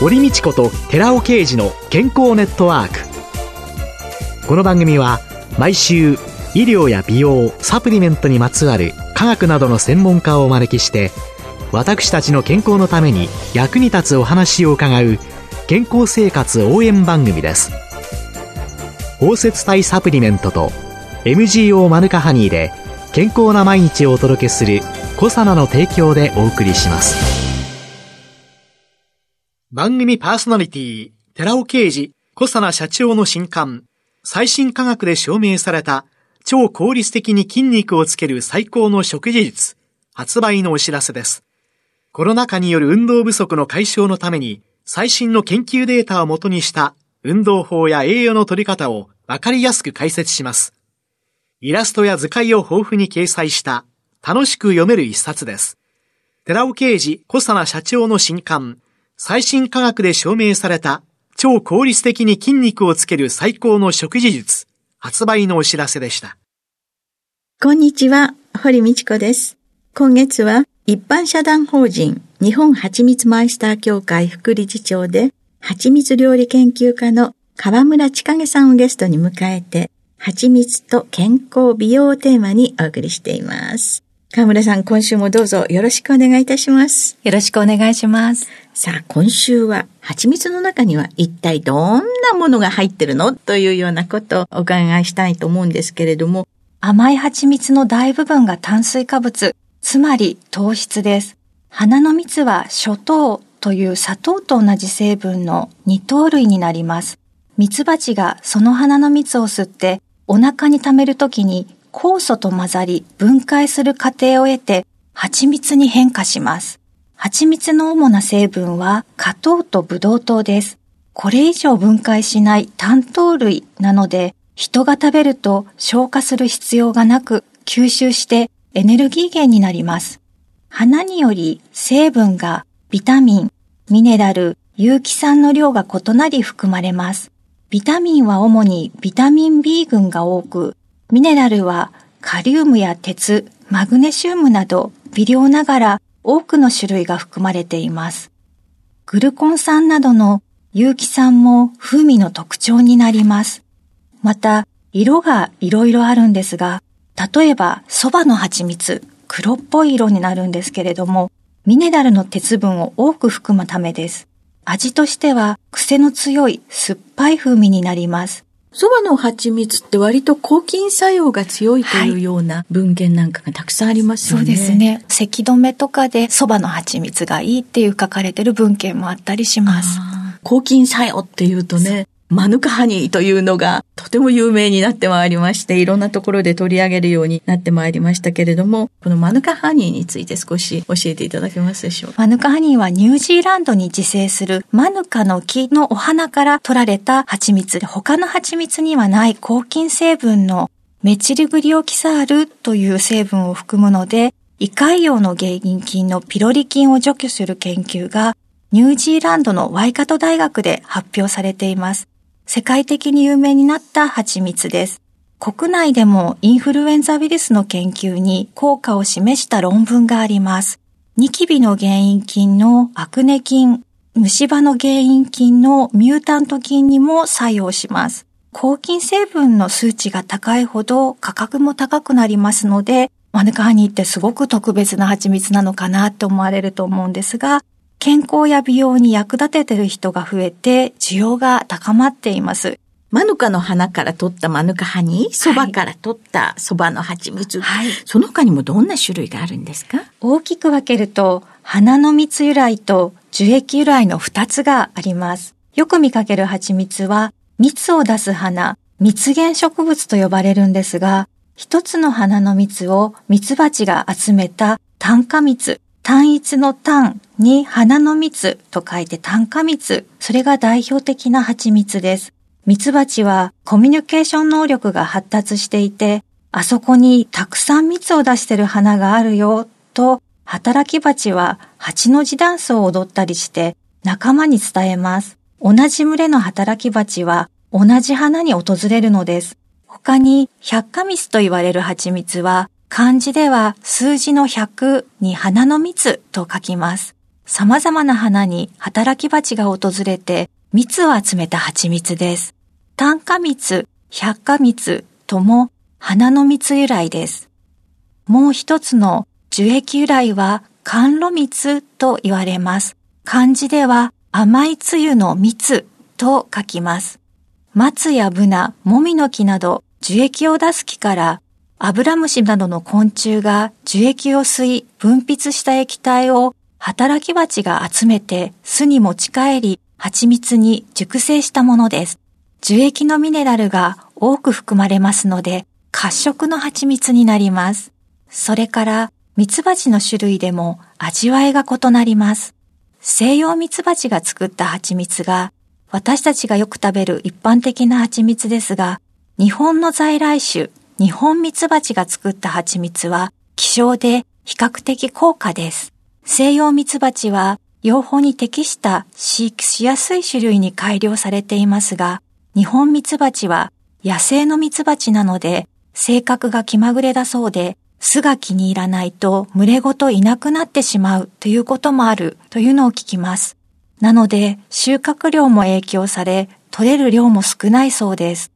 堀道子と寺尾啓二の健康ネットワーク。この番組は毎週医療や美容サプリメントにまつわる科学などの専門家をお招きして私たちの健康のために役に立つお話を伺う健康生活応援番組です。包摂体サプリメントと MGO マヌカハニーで健康な毎日をお届けするコサナの提供でお送りします番組パーソナリティ寺尾啓二コサナ社長の新刊最新科学で証明された超効率的に筋肉をつける最高の食事術発売のお知らせですコロナ禍による運動不足の解消のために最新の研究データをもとにした運動法や栄養の取り方をわかりやすく解説します。イラストや図解を豊富に掲載した楽しく読める一冊です。寺尾啓治小佐奈社長の新刊、最新科学で証明された超効率的に筋肉をつける最高の食事術、発売のお知らせでした。こんにちは、堀道子です。今月は一般社団法人日本蜂蜜マイスター協会副理事長で蜂蜜料理研究家の河村千景さんをゲストに迎えて蜂蜜と健康美容をテーマにお送りしています。河村さん、今週もどうぞよろしくお願いいたします。よろしくお願いします。さあ、今週は蜂蜜の中には一体どんなものが入ってるの？というようなことをお伺いしたいと思うんですけれども。甘い蜂蜜の大部分が炭水化物。つまり糖質です。花の蜜は初糖という砂糖と同じ成分の二糖類になります。蜜蜂がその花の蜜を吸ってお腹に溜めるときに酵素と混ざり分解する過程を得て蜂蜜に変化します。蜂蜜の主な成分は果糖とブドウ糖です。これ以上分解しない単糖類なので人が食べると消化する必要がなく吸収してエネルギー源になります。花により成分がビタミン、ミネラル、有機酸の量が異なり含まれます。ビタミンは主にビタミン B 群が多く、ミネラルはカリウムや鉄、マグネシウムなど微量ながら多くの種類が含まれています。グルコン酸などの有機酸も風味の特徴になります。また、色がいろいろあるんですが、例えば、蕎麦の蜂蜜、黒っぽい色になるんですけれども、ミネラルの鉄分を多く含むためです。味としては癖の強い酸っぱい風味になります。蕎麦の蜂蜜って割と抗菌作用が強いというような文献なんかがたくさんありますよね。そうですね。咳止めとかで蕎麦の蜂蜜がいいっていう書かれてる文献もあったりします。抗菌作用っていうとね、マヌカハニーというのがとても有名になってまいりまして、いろんなところで取り上げるようになってまいりましたけれども、このマヌカハニーについて少し教えていただけますでしょうか？マヌカハニーはニュージーランドに自生するマヌカの木のお花から取られた蜂蜜で、他の蜂蜜にはない抗菌成分のメチルグリオキサールという成分を含むので、胃潰瘍の原因菌のピロリ菌を除去する研究がニュージーランドのワイカト大学で発表されています。世界的に有名になった蜂蜜です。国内でもインフルエンザウイルスの研究に効果を示した論文があります。ニキビの原因菌のアクネ菌、虫歯の原因菌のミュータント菌にも作用します。抗菌成分の数値が高いほど価格も高くなりますので、マヌカハニーってすごく特別な蜂蜜なのかなって思われると思うんですが、健康や美容に役立ててる人が増えて、需要が高まっています。マヌカの花から取ったマヌカハニー、蕎麦から取った蕎麦の蜂蜜、はい、その他にもどんな種類があるんですか？大きく分けると、花の蜜由来と樹液由来の2つがあります。よく見かける蜂蜜は、蜜を出す花、蜜源植物と呼ばれるんですが、一つの花の蜜を蜜蜂が集めた単花蜜、単一の単に花の蜜と書いて単花蜜。それが代表的な蜂蜜です。蜜蜂はコミュニケーション能力が発達していて、あそこにたくさん蜜を出してる花があるよと、働き蜂は蜂の字ダンスを踊ったりして仲間に伝えます。同じ群れの働き蜂は同じ花に訪れるのです。他に百花蜜と言われる蜂蜜は漢字では数字の100に花の蜜と書きます。様々な花に働き蜂が訪れて蜜を集めた蜂蜜です。単花蜜、百花蜜とも花の蜜由来です。もう一つの樹液由来は甘露蜜と言われます。漢字では甘いつゆの蜜と書きます。松やブナ、もみの木など樹液を出す木からアブラムシなどの昆虫が樹液を吸い分泌した液体を働き蜂が集めて巣に持ち帰り蜂蜜に熟成したものです。樹液のミネラルが多く含まれますので褐色の蜂蜜になります。それから蜜蜂の種類でも味わいが異なります。西洋蜜蜂が作った蜂蜜が私たちがよく食べる一般的な蜂蜜ですが、日本の在来種、日本蜜蜂が作った蜂蜜は希少で比較的高価です。西洋蜜蜂は養蜂に適した飼育しやすい種類に改良されていますが、日本蜜蜂は野生の蜜蜂なので性格が気まぐれだそうで、巣が気に入らないと群れごといなくなってしまうということもあるというのを聞きます。なので収穫量も影響され、取れる量も少ないそうです。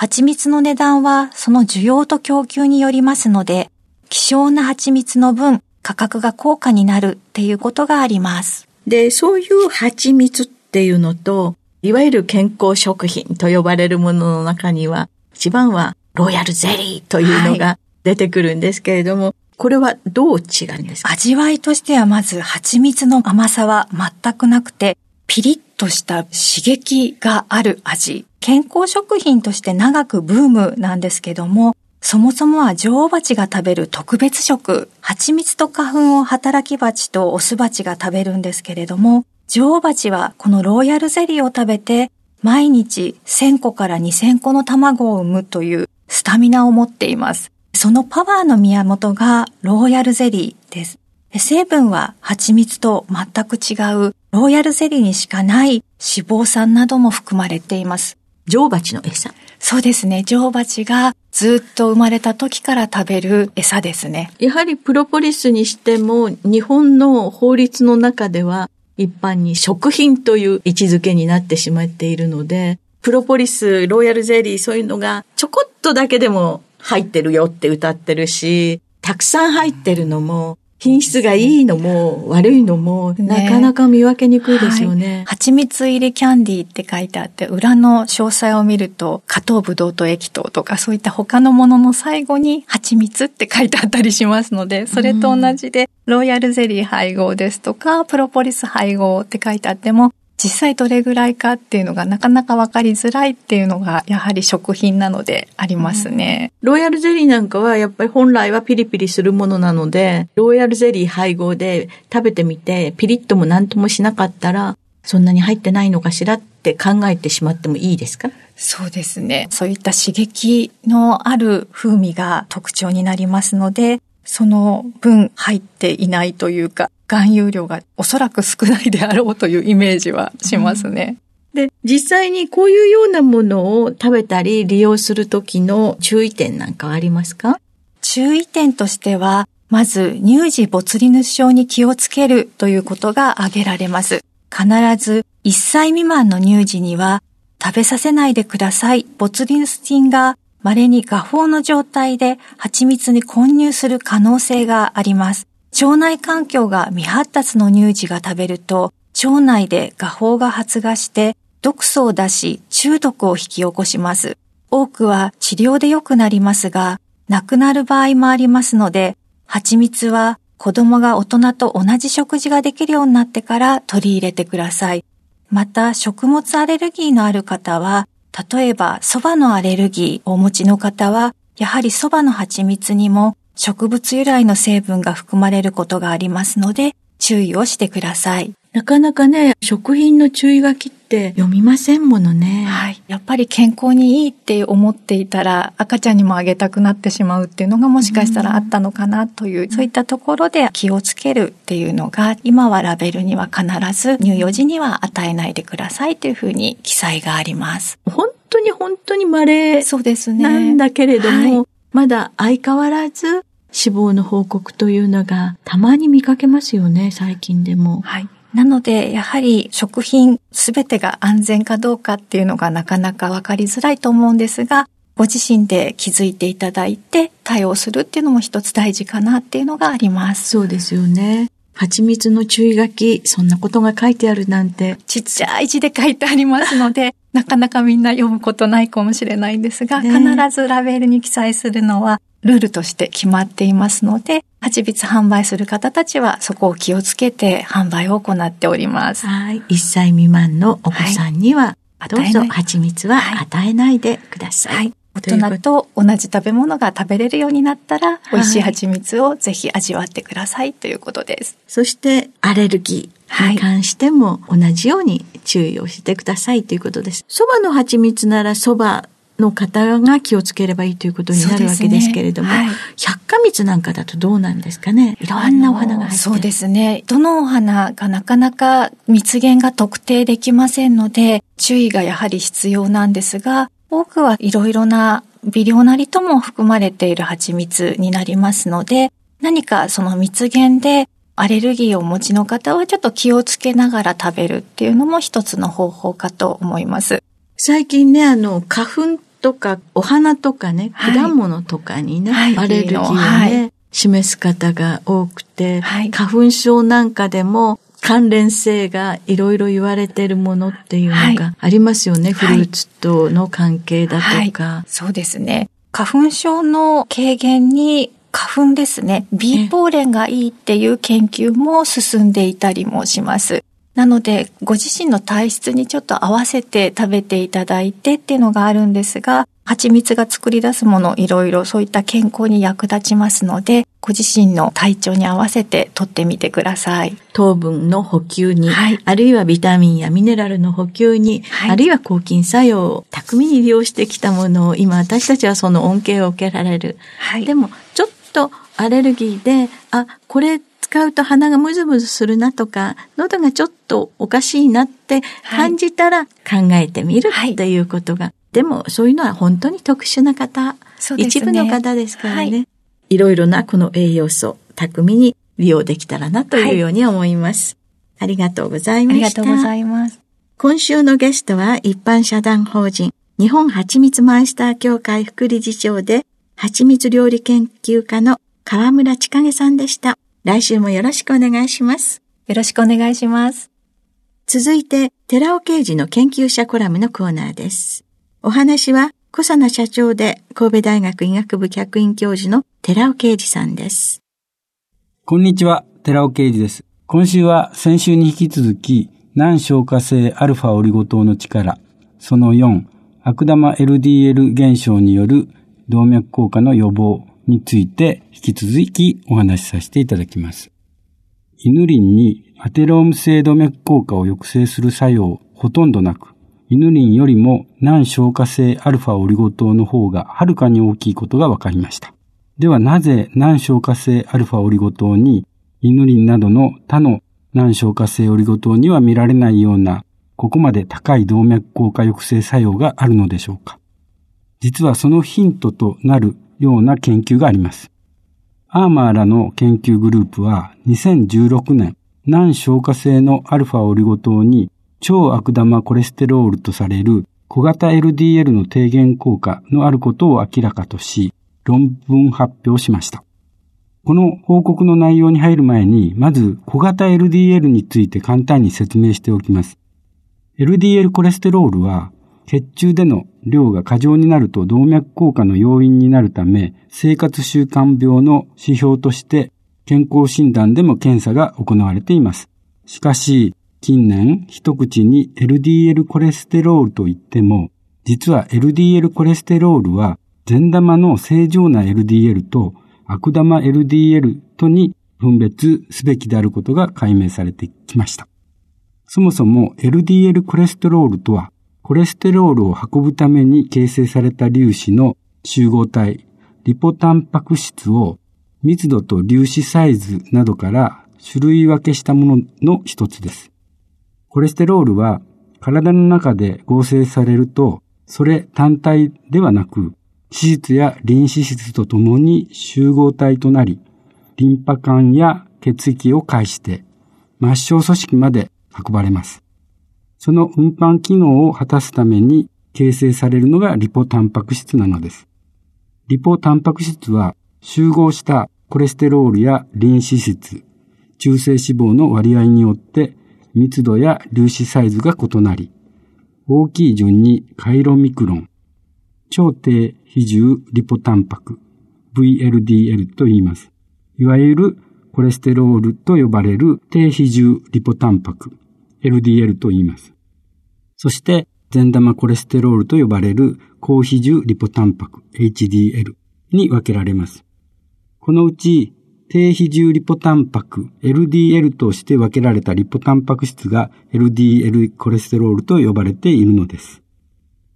蜂蜜の値段はその需要と供給によりますので、希少な蜂蜜の分価格が高価になるっていうことがあります。で、そういう蜂蜜っていうのと、いわゆる健康食品と呼ばれるものの中には、一番はロイヤルゼリーというのが出てくるんですけれども、これはどう違うんですか？味わいとしてはまず蜂蜜の甘さは全くなくて、ピリッとした刺激がある味。健康食品として長くブームなんですけども、そもそもは女王蜂が食べる特別食。蜂蜜と花粉を働き蜂とオス蜂が食べるんですけれども、女王蜂はこのローヤルゼリーを食べて、毎日1000個から2000個の卵を産むというスタミナを持っています。そのパワーの源がローヤルゼリーです。成分は蜂蜜と全く違うローヤルゼリーにしかない脂肪酸なども含まれています。女王蜂の餌。そうですね。女王蜂がずっと生まれた時から食べる餌ですね。やはりプロポリスにしても日本の法律の中では一般に食品という位置づけになってしまっているので、プロポリス、ロイヤルゼリーそういうのがちょこっとだけでも入ってるよって歌ってるし、たくさん入ってるのも品質がいいのも悪いのも、ね。なかなか見分けにくいですよね。蜂蜜入りキャンディーって書いてあって、裏の詳細を見ると、加糖ブドウ糖液糖とかそういった他のものの最後に蜂蜜って書いてあったりしますので、それと同じで、ロイヤルゼリー配合ですとか、プロポリス配合って書いてあっても、実際どれぐらいかっていうのがなかなかわかりづらいっていうのが、やはり食品なのでありますね。ロイヤルゼリーなんかはやっぱり本来はピリピリするものなので、ロイヤルゼリー配合で食べてみてピリッとも何ともしなかったら、そんなに入ってないのかしらって考えてしまってもいいですか？そうですね。そういった刺激のある風味が特徴になりますので、その分入っていないというか、含有量がおそらく少ないであろうというイメージはしますね。で、実際にこういうようなものを食べたり利用するときの注意点なんかはありますか？注意点としては、まず乳児ボツリヌス症に気をつけるということが挙げられます。必ず1歳未満の乳児には食べさせないでください。ボツリヌス菌が稀に画法の状態で蜂蜜に混入する可能性があります。腸内環境が未発達の乳児が食べると、腸内で画法が発芽して毒素を出し中毒を引き起こします。多くは治療で良くなりますが、亡くなる場合もありますので、蜂蜜は子供が大人と同じ食事ができるようになってから取り入れてください。また、食物アレルギーのある方は、例えば蕎麦のアレルギーをお持ちの方は、やはり蕎麦の蜂蜜にも植物由来の成分が含まれることがありますので、注意をしてください。なかなかね、食品の注意書きって読みませんものね。はい。やっぱり健康にいいって思っていたら、赤ちゃんにもあげたくなってしまうっていうのがもしかしたらあったのかなという、そういったところで気をつけるっていうのが、今はラベルには必ず乳幼児には与えないでくださいというふうに記載があります。本当に本当に稀そうですね。なんだけれども、はいまだ相変わらず死亡の報告というのがたまに見かけますよね、最近でも。はい。なので、やはり食品すべてが安全かどうかっていうのがなかなかわかりづらいと思うんですが、ご自身で気づいていただいて対応するっていうのも一つ大事かなっていうのがあります。そうですよね。蜂蜜の注意書き、そんなことが書いてあるなんて。ちっちゃい字で書いてありますので、なかなかみんな読むことないかもしれないんですが、ね、必ずラベルに記載するのはルールとして決まっていますので、蜂蜜販売する方たちはそこを気をつけて販売を行っております。はい。1歳未満のお子さんには、はい、どうぞ蜂蜜は与えないでください。はい大人と同じ食べ物が食べれるようになったら、美味しい蜂蜜をぜひ味わってくださいということです。そして、アレルギーに関しても同じように注意をしてくださいということです。蕎麦の蜂蜜なら蕎麦の方が気をつければいいということになるわけですけれども、ねはい、百花蜜なんかだとどうなんですかね？いろんなお花が入ってそうですね。どのお花がなかなか蜜源が特定できませんので、注意がやはり必要なんですが、多くはいろいろな微量なりとも含まれている蜂蜜になりますので、何かその蜜源でアレルギーをお持ちの方はちょっと気をつけながら食べるっていうのも一つの方法かと思います。最近ね、あの、花粉とかお花とかね、はい、果物とかにね、はい、アレルギーをね、はい、示す方が多くて、花粉症なんかでも関連性がいろいろ言われているものっていうのがありますよね。はい、フルーツとの関係だとか、はい、そうですね。花粉症の軽減に花粉ですね。ビーポーレンがいいっていう研究も進んでいたりもします。なので、ご自身の体質にちょっと合わせて食べていただいてっていうのがあるんですが、蜂蜜が作り出すものいろいろそういった健康に役立ちますので、ご自身の体調に合わせて取ってみてください。糖分の補給に、はい、あるいはビタミンやミネラルの補給に、はい、あるいは抗菌作用を巧みに利用してきたものを今私たちはその恩恵を受けられる。はい、でも、ちょっとアレルギーで、あ、これ使うと鼻がムズムズするなとか、喉がちょっとおかしいなって感じたら考えてみるっていうことがでもそういうのは本当に特殊な方、ね、一部の方ですからね、はい、いろいろなこの栄養素、巧みに利用できたらなというように思います。はい、ありがとうございました。ありがとうございます。今週のゲストは一般社団法人日本蜂蜜マイスター協会副理事長で蜂蜜料理研究家の河村千景さんでした。来週もよろしくお願いします。よろしくお願いします。続いて、寺尾刑事の研究者コラムのコーナーです。お話は、小佐奈社長で神戸大学医学部客員教授の寺尾啓二さんです。こんにちは、寺尾啓二です。今週は先週に引き続き、難消化性アルファオリゴ糖の力、その4、悪玉 LDL 減少による動脈硬化の予防について引き続きお話しさせていただきます。イヌリンにアテローム性動脈硬化を抑制する作用ほとんどなく、イヌリンよりも難消化性アルファオリゴ糖の方がはるかに大きいことが分かりました。ではなぜ難消化性アルファオリゴ糖にイヌリンなどの他の難消化性オリゴ糖には見られないようなここまで高い動脈硬化抑制作用があるのでしょうか実はそのヒントとなるような研究があります。アーマーらの研究グループは2016年難消化性のアルファオリゴ糖に超悪玉コレステロールとされる小型 LDL の低減効果のあることを明らかとし、論文発表しました。この報告の内容に入る前に、まず小型 LDL について簡単に説明しておきます。LDL コレステロールは血中での量が過剰になると動脈硬化の要因になるため、生活習慣病の指標として健康診断でも検査が行われています。しかし、近年一口に LDL コレステロールと言っても、実は LDL コレステロールは善玉の正常な LDL と悪玉 LDL とに分別すべきであることが解明されてきました。そもそも LDL コレステロールとは、コレステロールを運ぶために形成された粒子の集合体、リポタンパク質を密度と粒子サイズなどから種類分けしたものの一つです。コレステロールは体の中で合成されると、それ単体ではなく、脂質やリン脂質とともに集合体となり、リンパ管や血液を介して末梢組織まで運ばれます。その運搬機能を果たすために形成されるのがリポタンパク質なのです。リポタンパク質は集合したコレステロールやリン脂質、中性脂肪の割合によって密度や粒子サイズが異なり、大きい順にカイロミクロン、超低比重リポタンパク、VLDL と言います。いわゆるコレステロールと呼ばれる低比重リポタンパク、LDL と言います。そして、善玉コレステロールと呼ばれる高比重リポタンパク、HDL に分けられます。このうち、低比重リポタンパク、LDL として分けられたリポタンパク質が LDL コレステロールと呼ばれているのです。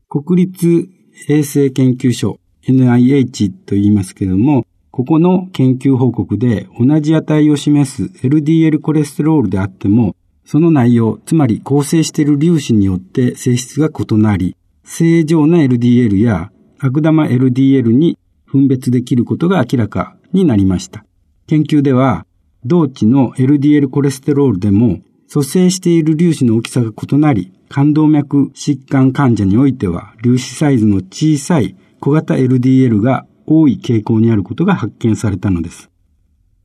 国立衛生研究所 NIH と言いますけれども、ここの研究報告で同じ値を示す LDL コレステロールであっても、その内容、つまり構成している粒子によって性質が異なり、正常な LDL や悪玉 LDL に分別できることが明らかになりました。研究では、同値の LDL コレステロールでも、蘇生している粒子の大きさが異なり、冠動脈疾患患者においては、粒子サイズの小さい小型 LDL が多い傾向にあることが発見されたのです。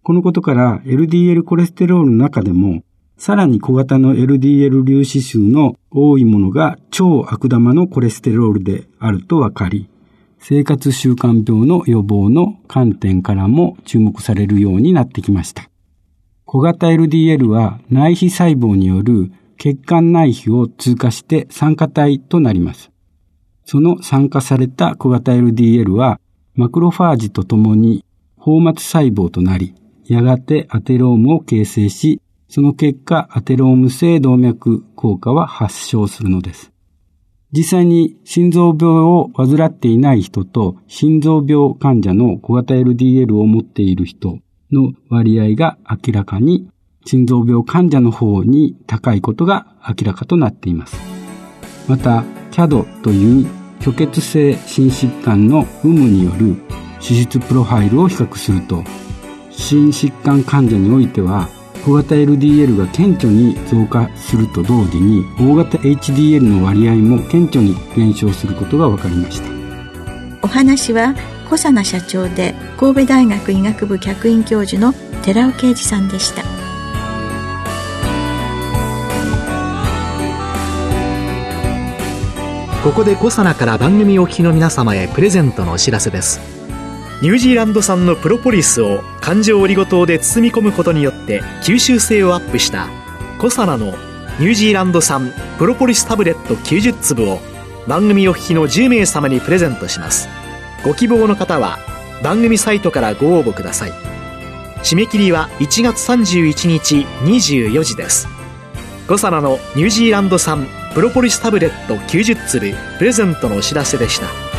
このことから LDL コレステロールの中でも、さらに小型の LDL 粒子数の多いものが超悪玉のコレステロールであるとわかり、生活習慣病の予防の観点からも注目されるようになってきました。小型 LDL は内皮細胞による血管内皮を通過して酸化体となります。その酸化された小型 LDL はマクロファージとともに放末細胞となり、やがてアテロームを形成し、その結果アテローム性動脈硬化は発症するのです。実際に心臓病を患っていない人と心臓病患者の小型 LDL を持っている人の割合が明らかに心臓病患者の方に高いことが明らかとなっています。また、CAD という虚血性心疾患の有無による手術プロファイルを比較すると、心疾患患者においては小型 LDL が顕著に増加すると同時に大型 HDL の割合も顕著に減少することが分かりました。お話は小佐奈社長で神戸大学医学部客員教授の寺尾啓二さんでした。ここで小佐奈から番組お聞きの皆様へプレゼントのお知らせですニュージーランド産のプロポリスを環状オリゴ糖で包み込むことによって吸収性をアップしたコサナのニュージーランド産プロポリスタブレット90粒を番組お聞きの10名様にプレゼントします。ご希望の方は番組サイトからご応募ください。締め切りは1月31日24時です。コサナのニュージーランド産プロポリスタブレット90粒プレゼントのお知らせでした。